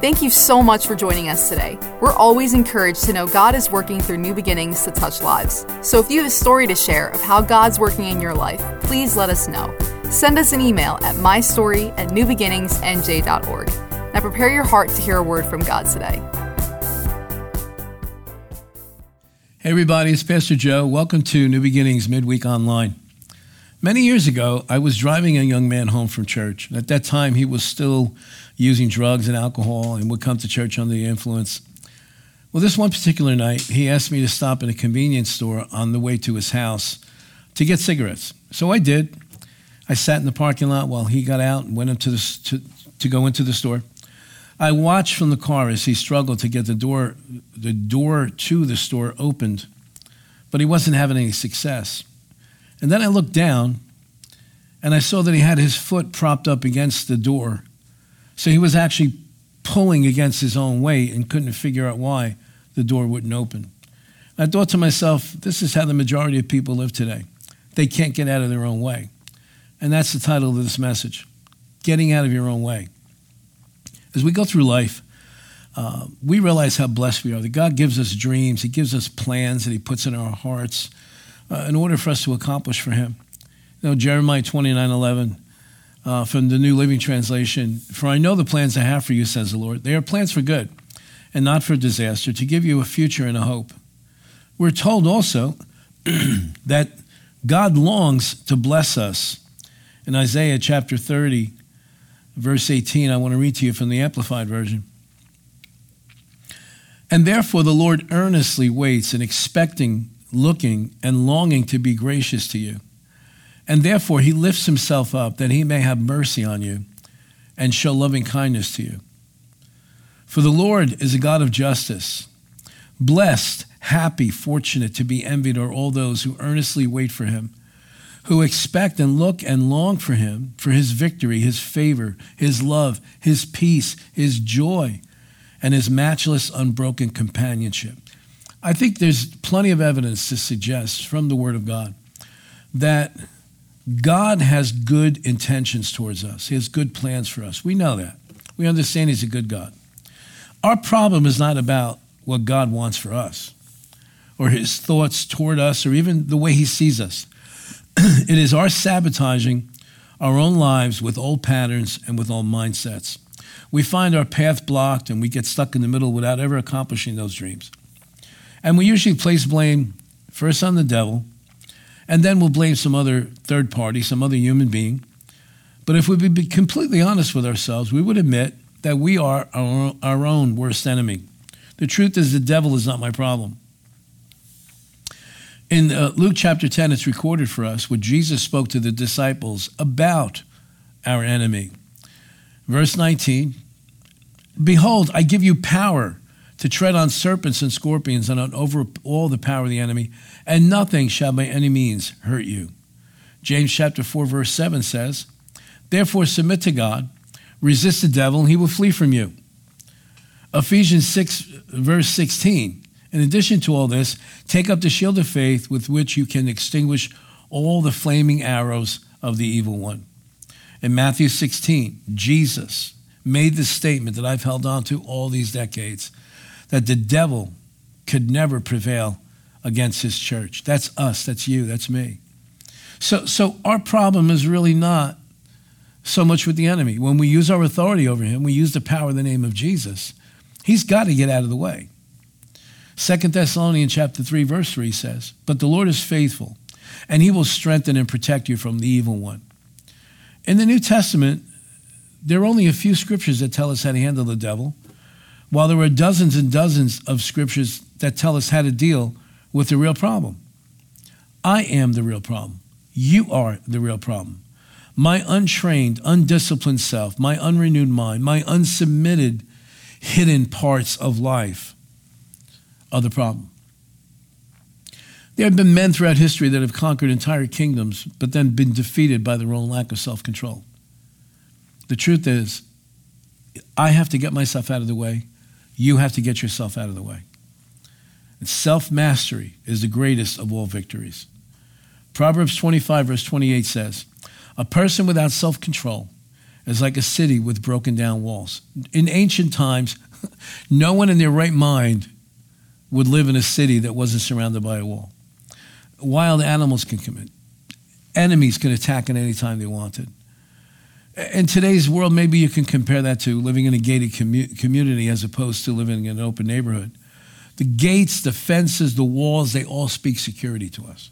Thank you so much for joining us today. We're always encouraged to know God is working through new beginnings to touch lives. So if you have a story to share of how God's working in your life, please let us know. Send us an email at mystory at newbeginningsnj.org. Now prepare your heart to hear a word from God today. Hey, everybody, it's Pastor Joe. Welcome to New Beginnings Midweek Online. Many years ago, I was driving a young man home from church. At that time, he was still using drugs and alcohol and would come to church under the influence. Well, this one particular night, he asked me to stop in a convenience store on the way to his house to get cigarettes. So I did. I sat in the parking lot while he got out and went into the, to, to go into the store. I watched from the car as he struggled to get the door, the door to the store opened, but he wasn't having any success. And then I looked down and I saw that he had his foot propped up against the door so he was actually pulling against his own weight and couldn't figure out why the door wouldn't open. I thought to myself, this is how the majority of people live today. They can't get out of their own way. And that's the title of this message Getting Out of Your Own Way. As we go through life, uh, we realize how blessed we are. That God gives us dreams, He gives us plans that He puts in our hearts uh, in order for us to accomplish for Him. You know, Jeremiah 29 11 uh, from the New Living Translation. For I know the plans I have for you, says the Lord. They are plans for good and not for disaster, to give you a future and a hope. We're told also that God longs to bless us. In Isaiah chapter 30, verse 18, I want to read to you from the Amplified Version. And therefore the Lord earnestly waits and expecting, looking, and longing to be gracious to you and therefore, he lifts himself up that he may have mercy on you and show loving kindness to you. For the Lord is a God of justice. Blessed, happy, fortunate to be envied are all those who earnestly wait for him, who expect and look and long for him, for his victory, his favor, his love, his peace, his joy, and his matchless, unbroken companionship. I think there's plenty of evidence to suggest from the Word of God that God has good intentions towards us. He has good plans for us. We know that. We understand He's a good God. Our problem is not about what God wants for us or His thoughts toward us or even the way He sees us. it is our sabotaging our own lives with old patterns and with old mindsets. We find our path blocked and we get stuck in the middle without ever accomplishing those dreams. And we usually place blame first on the devil and then we'll blame some other third party, some other human being. But if we would be completely honest with ourselves, we would admit that we are our, own worst enemy. The truth is, the devil is not my problem. In uh, Luke chapter 10, it's recorded for us what Jesus spoke to the disciples about our enemy. Verse 19 Behold, I give you power to tread on serpents and scorpions and on over all the power of the enemy, and nothing shall by any means hurt you. James chapter 4 verse 7 says, Therefore submit to God, resist the devil, and he will flee from you. Ephesians 6 verse 16. In addition to all this, take up the shield of faith with which you can extinguish all the flaming arrows of the evil one. In Matthew 16, Jesus made the statement that I've held on to all these decades that the devil could never prevail against his church. That's us, that's you, that's me. So, so our problem is really not so much with the enemy. When we use our authority over him, we use the power of the name of Jesus. He's got to get out of the way. Second Thessalonians chapter 3, verse 3 says, But the Lord is faithful, and he will strengthen and protect you from the evil one. In the New Testament, there are only a few scriptures that tell us how to handle the devil while there are dozens and dozens of scriptures that tell us how to deal with the real problem. I am the real problem. You are the real problem. My untrained, undisciplined self, my unrenewed mind, my unsubmitted, hidden parts of life are the problem. There have been men throughout history that have conquered entire kingdoms, but then been defeated by their own lack of self control. The truth is, I have to get myself out of the way you have to get yourself out of the way. Self mastery is the greatest of all victories. Proverbs 25, verse 28 says, A person without self control is like a city with broken down walls. In ancient times, no one in their right mind would live in a city that wasn't surrounded by a wall. Wild animals can come in. Enemies can attack at any time they wanted. In today's world, maybe you can compare that to living in a gated commu- community as opposed to living in an open neighborhood. The gates, the fences, the walls, they all speak security to us.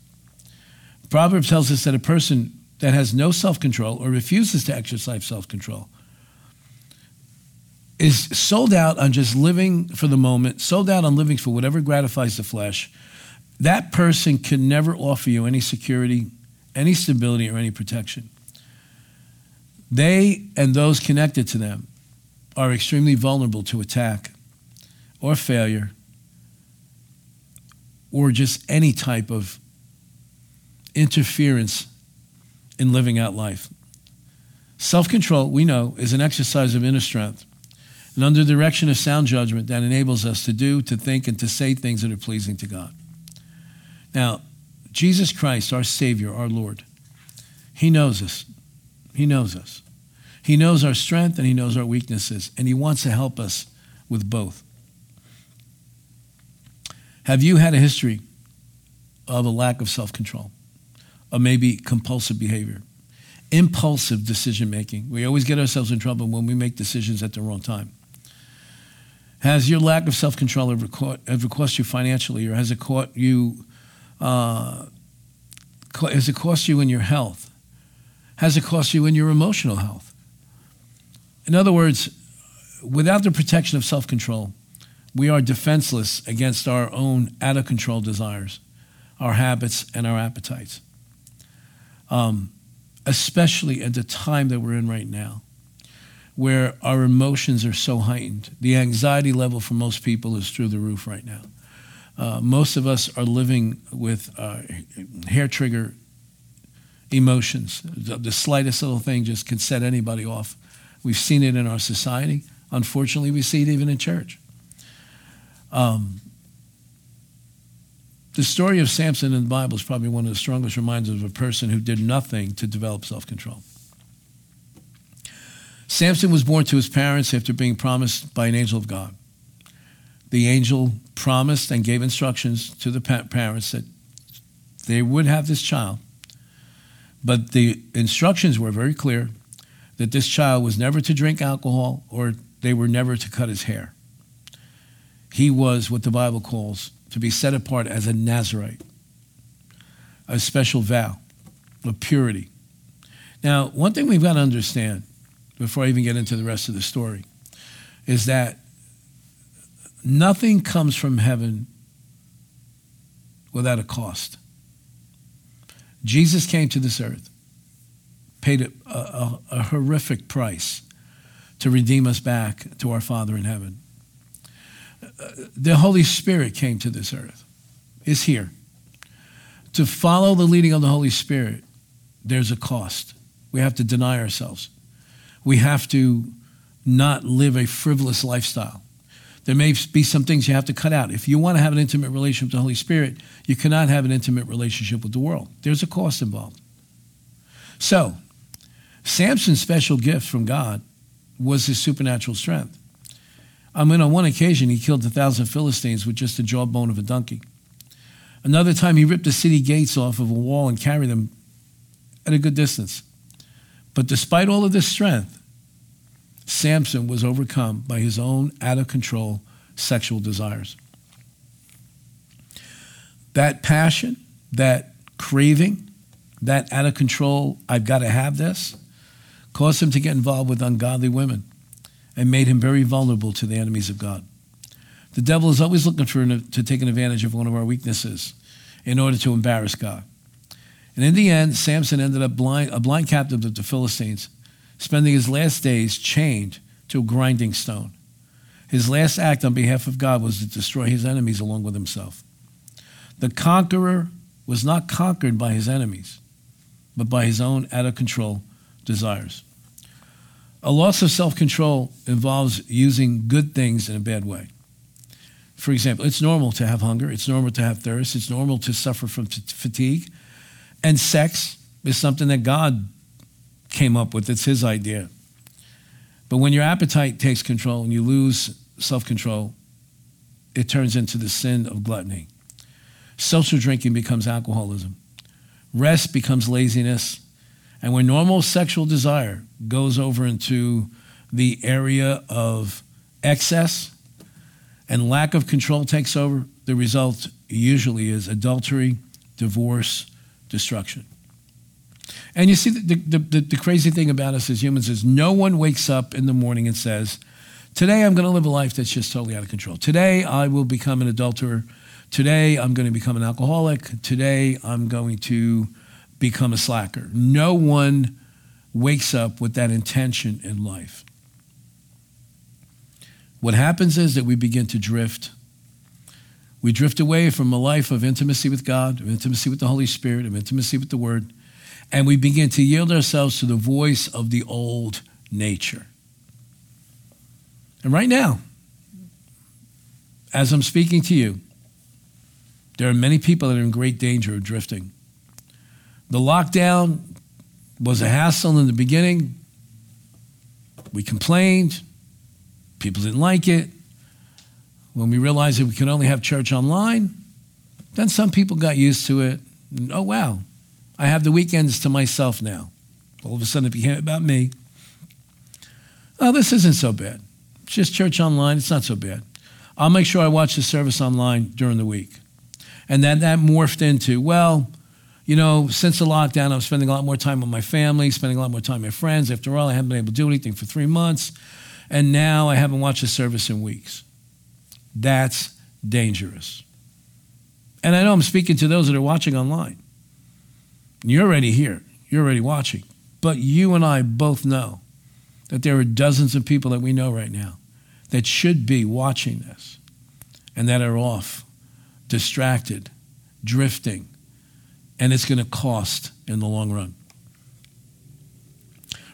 Proverbs tells us that a person that has no self control or refuses to exercise self control is sold out on just living for the moment, sold out on living for whatever gratifies the flesh. That person can never offer you any security, any stability, or any protection. They and those connected to them are extremely vulnerable to attack or failure or just any type of interference in living out life. Self control, we know, is an exercise of inner strength and under the direction of sound judgment that enables us to do, to think, and to say things that are pleasing to God. Now, Jesus Christ, our Savior, our Lord, He knows us. He knows us. He knows our strength and He knows our weaknesses, and He wants to help us with both. Have you had a history of a lack of self control? or maybe compulsive behavior. Impulsive decision making. We always get ourselves in trouble when we make decisions at the wrong time. Has your lack of self control ever, ever cost you financially, or has it cost you? Uh, has it cost you in your health? Has it cost you in your emotional health? In other words, without the protection of self control, we are defenseless against our own out of control desires, our habits, and our appetites um, especially at the time that we're in right now, where our emotions are so heightened. The anxiety level for most people is through the roof right now. Uh, most of us are living with uh, hair trigger emotions. The, the, slightest little thing just can set anybody off. We've seen it in our society. Unfortunately, we see it even in church. Um, the story of Samson in the Bible is probably one of the strongest reminders of a person who did nothing to develop self control. Samson was born to his parents after being promised by an angel of God. The angel promised and gave instructions to the parents that they would have this child. But the instructions were very clear that this child was never to drink alcohol or they were never to cut his hair. He was what the Bible calls to be set apart as a Nazarite, a special vow of purity. Now, one thing we've got to understand before I even get into the rest of the story is that nothing comes from heaven without a cost. Jesus came to this earth, paid a, a, a horrific price to redeem us back to our Father in heaven uh, the Holy Spirit came to this earth, is here. To follow the leading of the Holy Spirit, there's a cost. We have to deny ourselves. We have to not live a frivolous lifestyle. There may be some things you have to cut out. If you want to have an intimate relationship with the Holy Spirit, you cannot have an intimate relationship with the world. There's a cost involved. So, Samson's special gift from God was his supernatural strength. I mean, on one occasion, he killed a thousand Philistines with just the jawbone of a donkey. Another time, he ripped the city gates off of a wall and carried them at a good distance. But despite all of this strength, Samson was overcome by his own out of control sexual desires. That passion, that craving, that out of control, I've got to have this, caused him to get involved with ungodly women and made him very vulnerable to the enemies of God. The devil is always looking for to take an advantage of one of our weaknesses in order to embarrass God. And in the end, Samson ended up blind, a blind captive of the Philistines, spending his last days chained to a grinding stone. His last act on behalf of God was to destroy his enemies along with himself. The conqueror was not conquered by his enemies, but by his own out of control desires. A loss of self control involves using good things in a bad way. For example, it's normal to have hunger, it's normal to have thirst, it's normal to suffer from t- fatigue. And sex is something that God came up with, it's His idea. But when your appetite takes control and you lose self control, it turns into the sin of gluttony. Social drinking becomes alcoholism. Rest becomes laziness. And when normal sexual desire goes over into the area of excess and lack of control takes over, the result usually is adultery, divorce, destruction. And you see, the, the, the, the, crazy thing about us as humans is no one wakes up in the morning and says, Today I'm going to live a life that's just totally out of control. Today I will become an adulterer. Today I'm going to become an alcoholic. Today I'm going to become a slacker. No one wakes up with that intention in life. What happens is that we begin to drift. We drift away from a life of intimacy with God, of intimacy with the Holy Spirit, of intimacy with the Word, and we begin to yield ourselves to the voice of the old nature. And right now, as I'm speaking to you, there are many people that are in great danger of drifting. The lockdown was a hassle in the beginning. We complained. People didn't like it. When we realized that we could only have church online, then some people got used to it. And, oh, wow, I have the weekends to myself now. All of a sudden it became about me. Oh, this isn't so bad. It's just church online. It's not so bad. I'll make sure I watch the service online during the week. And then that morphed into, well, you know, since the lockdown, I'm spending a lot more time with my family, spending a lot more time with friends. After all, I haven't been able to do anything for three months. And now I haven't watched a service in weeks. That's dangerous. And I know I'm speaking to those that are watching online. You're already here, you're already watching. But you and I both know that there are dozens of people that we know right now that should be watching this and that are off, distracted, drifting, and it's going to cost in the long run.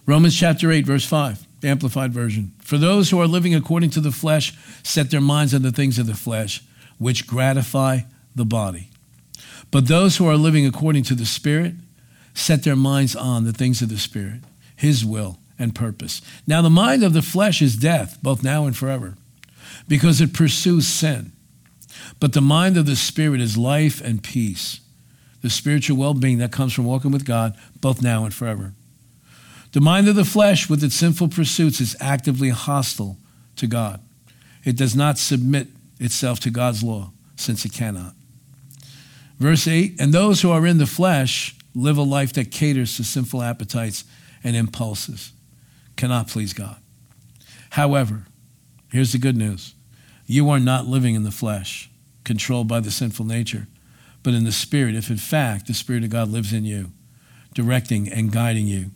Romans chapter 8, verse 5, the Amplified Version. For those who are living according to the flesh set their minds on the things of the flesh, which gratify the body. But those who are living according to the Spirit set their minds on the things of the Spirit, His will and purpose. Now, the mind of the flesh is death, both now and forever, because it pursues sin. But the mind of the Spirit is life and peace, the spiritual well being that comes from walking with God, both now and forever. The mind of the flesh, with its sinful pursuits, is actively hostile to God. It does not submit itself to God's law, since it cannot. Verse 8 And those who are in the flesh live a life that caters to sinful appetites and impulses, cannot please God. However, here's the good news you are not living in the flesh, controlled by the sinful nature, but in the Spirit, if in fact the Spirit of God lives in you, directing and guiding you.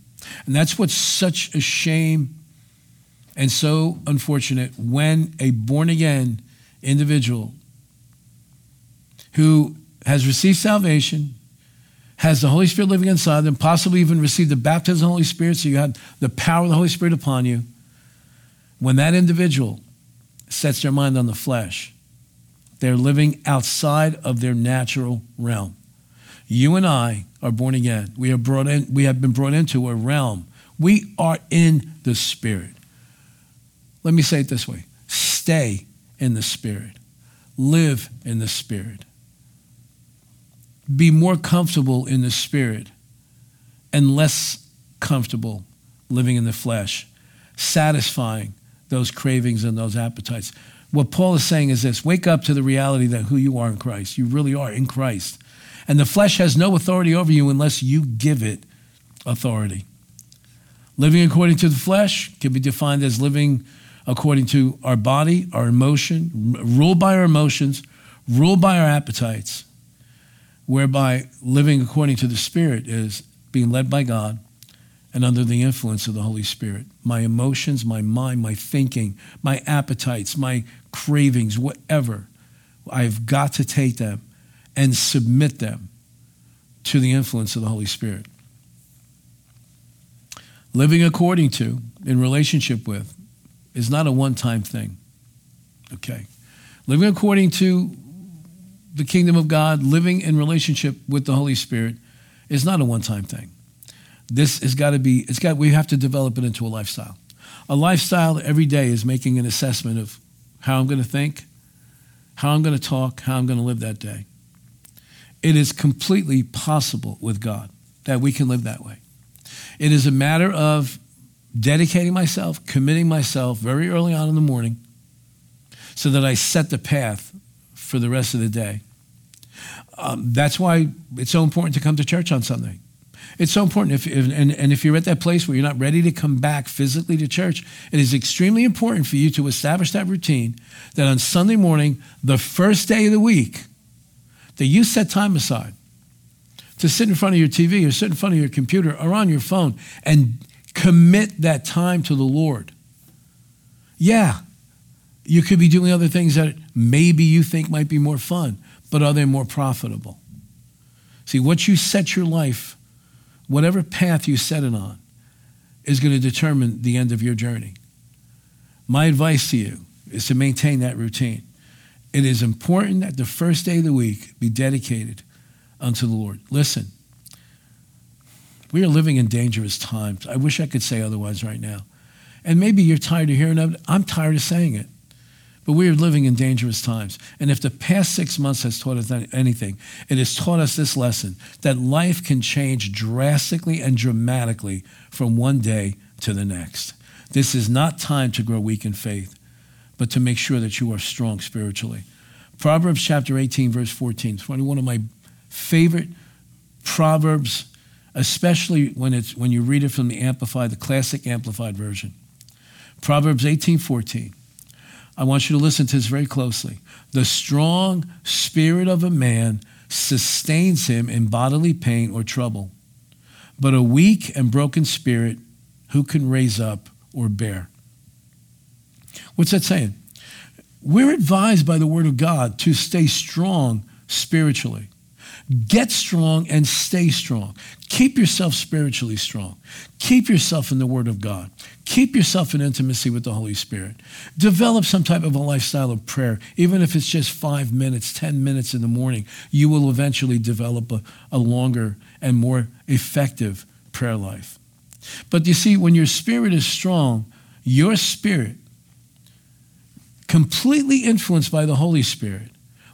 And that's what's such a shame and so unfortunate when a born again individual who has received salvation, has the Holy Spirit living inside them, possibly even received the baptism of the Holy Spirit, so you had the power of the Holy Spirit upon you. When that individual sets their mind on the flesh, they're living outside of their natural realm. You and I are born again. We are brought in, we have been brought into a realm. We are in the Spirit. Let me say it this way stay in the Spirit, live in the Spirit be more comfortable in the spirit and less comfortable living in the flesh, satisfying those cravings and those appetites. What Paul is saying is this wake up to the reality that who you are in Christ. You really are in Christ. And the flesh has no authority over you unless you give it authority. Living according to the flesh can be defined as living according to our body, our emotion, ruled by our emotions, ruled by our appetites whereby living according to the Spirit is being led by God and under the influence of the Holy Spirit. My emotions, my mind, my thinking, my appetites, my cravings, whatever, I've got to take them and submit them to the influence of the Holy Spirit. Living according to, in relationship with, is not a one time thing. Okay? Living according to the kingdom of God, living in relationship with the Holy Spirit, is not a one time thing. This has got to be, it's got, we have to develop it into a lifestyle. A lifestyle every day is making an assessment of how I'm going to think, how I'm going to talk, how I'm going to live that day. It is completely possible with God that we can live that way. It is a matter of dedicating myself, committing myself very early on in the morning so that I set the path for the rest of the day. Um, that's why it's so important to come to church on Sunday. It's so important. If, if, and, and if you're at that place where you're not ready to come back physically to church, it is extremely important for you to establish that routine that on Sunday morning, the first day of the week, that you set time aside to sit in front of your TV or sit in front of your computer or on your phone and commit that time to the Lord. Yeah, you could be doing other things that maybe you think might be more fun, but are they more profitable? See, what you set your life whatever path you set it on is going to determine the end of your journey. My advice to you is to maintain that routine. It is important that the first day of the week be dedicated unto the Lord. Listen, we are living in dangerous times. I wish I could say otherwise right now. And maybe you're tired of hearing of it. I'm tired of saying it. But we are living in dangerous times. And if the past six months has taught us anything, it has taught us this lesson that life can change drastically and dramatically from one day to the next. This is not time to grow weak in faith, but to make sure that you are strong spiritually. Proverbs chapter 18, verse 14. It's one of my favorite proverbs, especially when, it's, when you read it from the Amplified, the classic Amplified version. Proverbs 18, 14. I want you to listen to this very closely. The strong spirit of a man sustains him in bodily pain or trouble, but a weak and broken spirit, who can raise up or bear? What's that saying? We're advised by the Word of God to stay strong spiritually. Get strong and stay strong. Keep yourself spiritually strong. Keep yourself in the Word of God. Keep yourself in intimacy with the Holy Spirit. Develop some type of a lifestyle of prayer. Even if it's just five minutes, 10 minutes in the morning, you will eventually develop a, a longer and more effective prayer life. But you see, when your spirit is strong, your spirit, completely influenced by the Holy Spirit,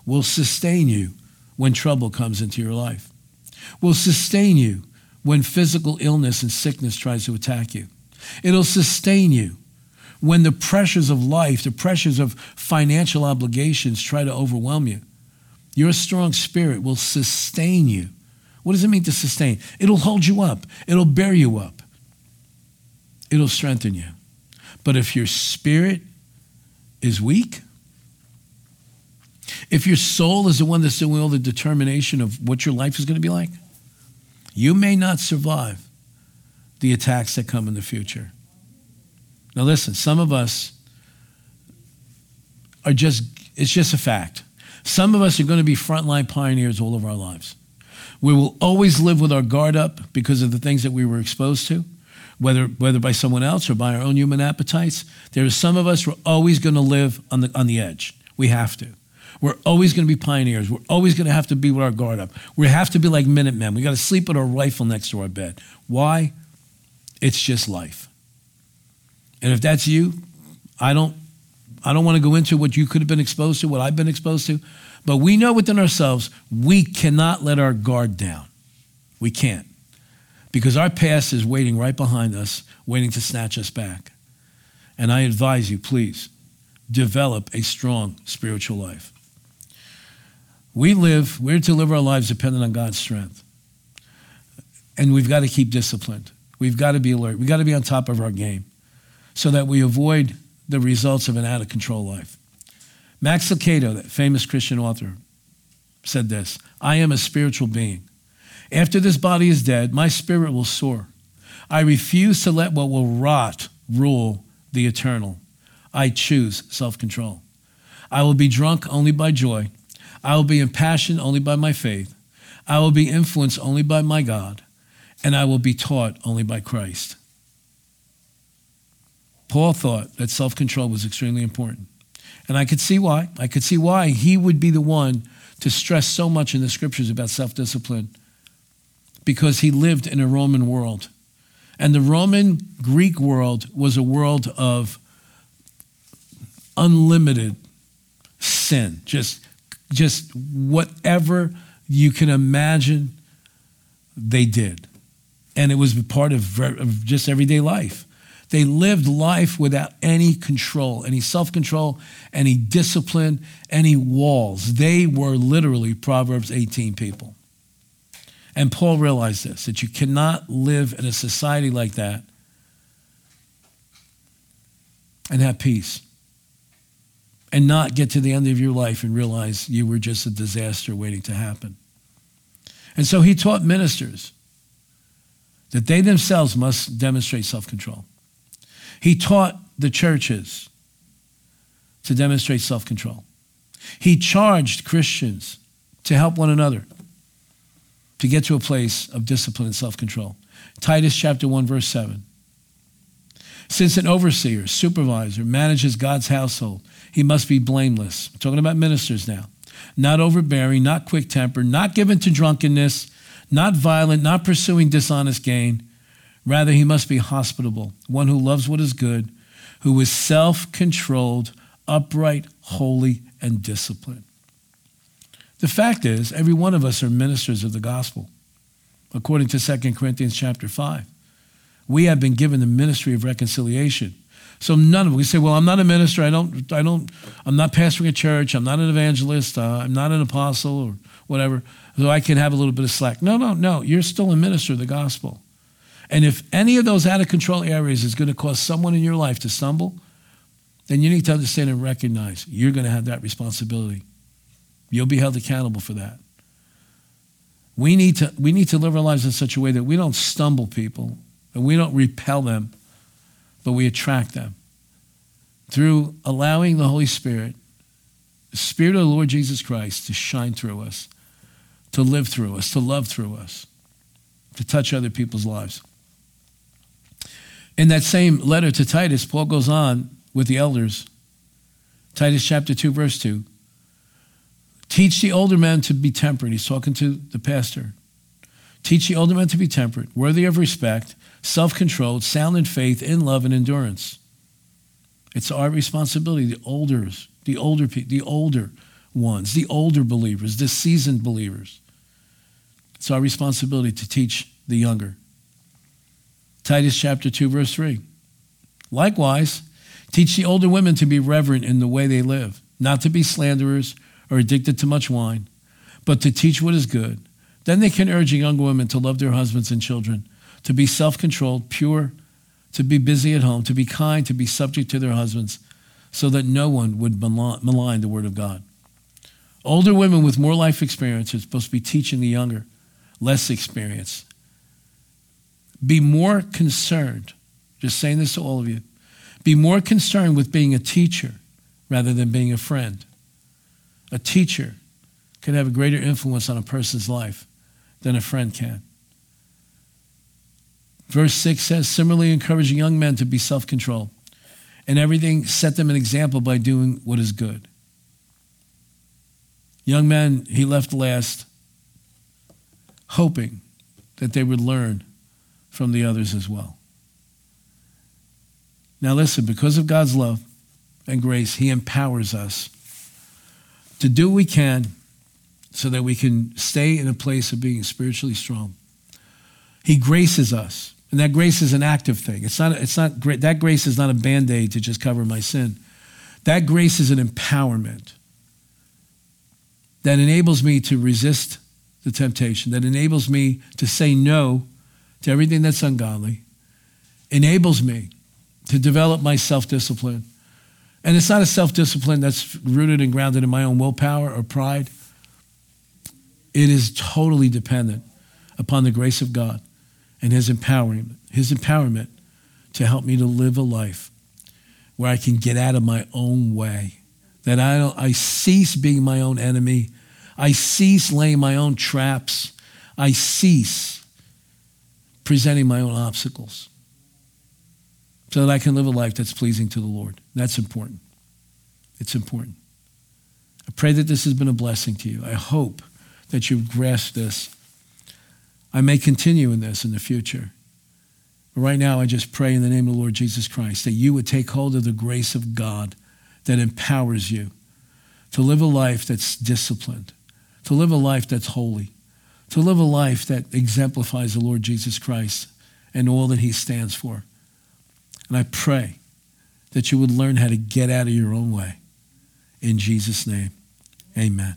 will sustain you when trouble comes into your life, will sustain you when physical illness and sickness tries to attack you. It'll sustain you when the pressures of life, the pressures of financial obligations try to overwhelm you. Your strong spirit will sustain you. What does it mean to sustain? It'll hold you up, it'll bear you up, it'll strengthen you. But if your spirit is weak, if your soul is the one that's doing all the determination of what your life is going to be like, you may not survive the attacks that come in the future. Now, listen, some of us are just, it's just a fact. Some of us are going to be frontline pioneers all of our lives. We will always live with our guard up because of the things that we were exposed to, whether, whether by someone else or by our own human appetites. There are some of us who are always going to live on the, on the edge. We have to. We're always going to be pioneers. We're always going to have to be with our guard up. We have to be like Minutemen. We got to sleep with our rifle next to our bed. Why? It's just life. And if that's you, I don't I don't want to go into what you could have been exposed to, what I've been exposed to, but we know within ourselves we cannot let our guard down. We can't. Because our past is waiting right behind us, waiting to snatch us back. And I advise you, please, develop a strong spiritual life. We live, we're to live our lives dependent on God's strength. And we've got to keep disciplined. We've got to be alert. We've got to be on top of our game so that we avoid the results of an out of control life. Max Lucado, that famous Christian author, said this I am a spiritual being. After this body is dead, my spirit will soar. I refuse to let what will rot rule the eternal. I choose self control. I will be drunk only by joy I will be impassioned only by my faith. I will be influenced only by my God. And I will be taught only by Christ. Paul thought that self control was extremely important. And I could see why. I could see why he would be the one to stress so much in the scriptures about self discipline because he lived in a Roman world And the Roman Greek world was a world of unlimited sin. Just, just whatever you can imagine, they did. And it was part of, of just everyday life. They lived life without any control, any self control, any discipline, any walls. They were literally Proverbs 18 people. And Paul realized this that you cannot live in a society like that and have peace and not get to the end of your life and realize you were just a disaster waiting to happen. And so he taught ministers that they themselves must demonstrate self control. He taught the churches to demonstrate self control. He charged Christians to help one another to get to a place of discipline and self control. Titus chapter 1, verse 7. Since an overseer, supervisor, manages God's household, he must be blameless. I'm talking about ministers now. Not overbearing, not quick tempered, not given to drunkenness, not violent, not pursuing dishonest gain. Rather, he must be hospitable, one who loves what is good, who is self controlled, upright, holy, and disciplined. The fact is, every one of us are ministers of the gospel. According to 2 Corinthians chapter 5, we have been given the ministry of reconciliation. So none of we say, well, I'm not a minister. I don't, I don't, I'm not pastoring a church. I'm not an evangelist. Uh, I'm not an apostle or whatever. So I can have a little bit of slack. No, no, no. You're still a minister of the gospel. And if any of those out of control areas is going to cause someone in your life to stumble, then you need to understand and recognize you're going to have that responsibility. You'll be held accountable for that. We need to, we need to live our lives in such a way that we don't stumble people and we don't repel them, but we attract them through allowing the Holy Spirit, the Spirit of the Lord Jesus Christ, to shine through us, to live through us, to love through us, to touch other people's lives. In that same letter to Titus, Paul goes on with the elders. Titus chapter 2, verse 2. Teach the older men to be temperate. He's talking to the pastor. Teach the older men to be temperate, worthy of respect, self controlled, sound in faith, in love, and endurance. It's our responsibility, the elders, the older the older ones, the older believers, the seasoned believers. It's our responsibility to teach the younger. Titus chapter 2, verse 3. Likewise, teach the older women to be reverent in the way they live, not to be slanderers or addicted to much wine, but to teach what is good. Then they can urge young women to love their husbands and children, to be self controlled, pure, to be busy at home, to be kind, to be subject to their husbands, so that no one would malign the word of God. Older women with more life experience are supposed to be teaching the younger, less experienced. Be more concerned, just saying this to all of you, be more concerned with being a teacher rather than being a friend a teacher can have a greater influence on a person's life than a friend can. Verse 6 says, similarly, encourage young men to be self controlled. And everything, set them an example by doing what is good. Young men, he left last, hoping that they would learn from the others as well. Now, listen, because of God's love and grace, he empowers us to do what we can so that we can stay in a place of being spiritually strong. He graces us. And that grace is an active thing. It's not, it's not great. That grace is not a band aid to just cover my sin. That grace is an empowerment that enables me to resist the temptation, that enables me to say no to everything that's ungodly, enables me to develop my self discipline, and it's not a self discipline that's rooted and grounded in my own willpower or pride. It is totally dependent upon the grace of God and His empowering, His empowerment to help me to live a life where I can get out of my own way. That I, don't, I cease being my own enemy. I cease laying my own traps. I cease presenting my own obstacles so that I can live a life that's pleasing to the Lord. That's important. It's important. I pray that this has been a blessing to you. I hope that you've grasped this. I may continue in this in the future. But right now, I just pray in the name of the Lord Jesus Christ that you would take hold of the grace of God that empowers you to live a life that's disciplined, to live a life that's holy, to live a life that exemplifies the Lord Jesus Christ and all that he stands for. And I pray that you would learn how to get out of your own way. In Jesus' name, amen.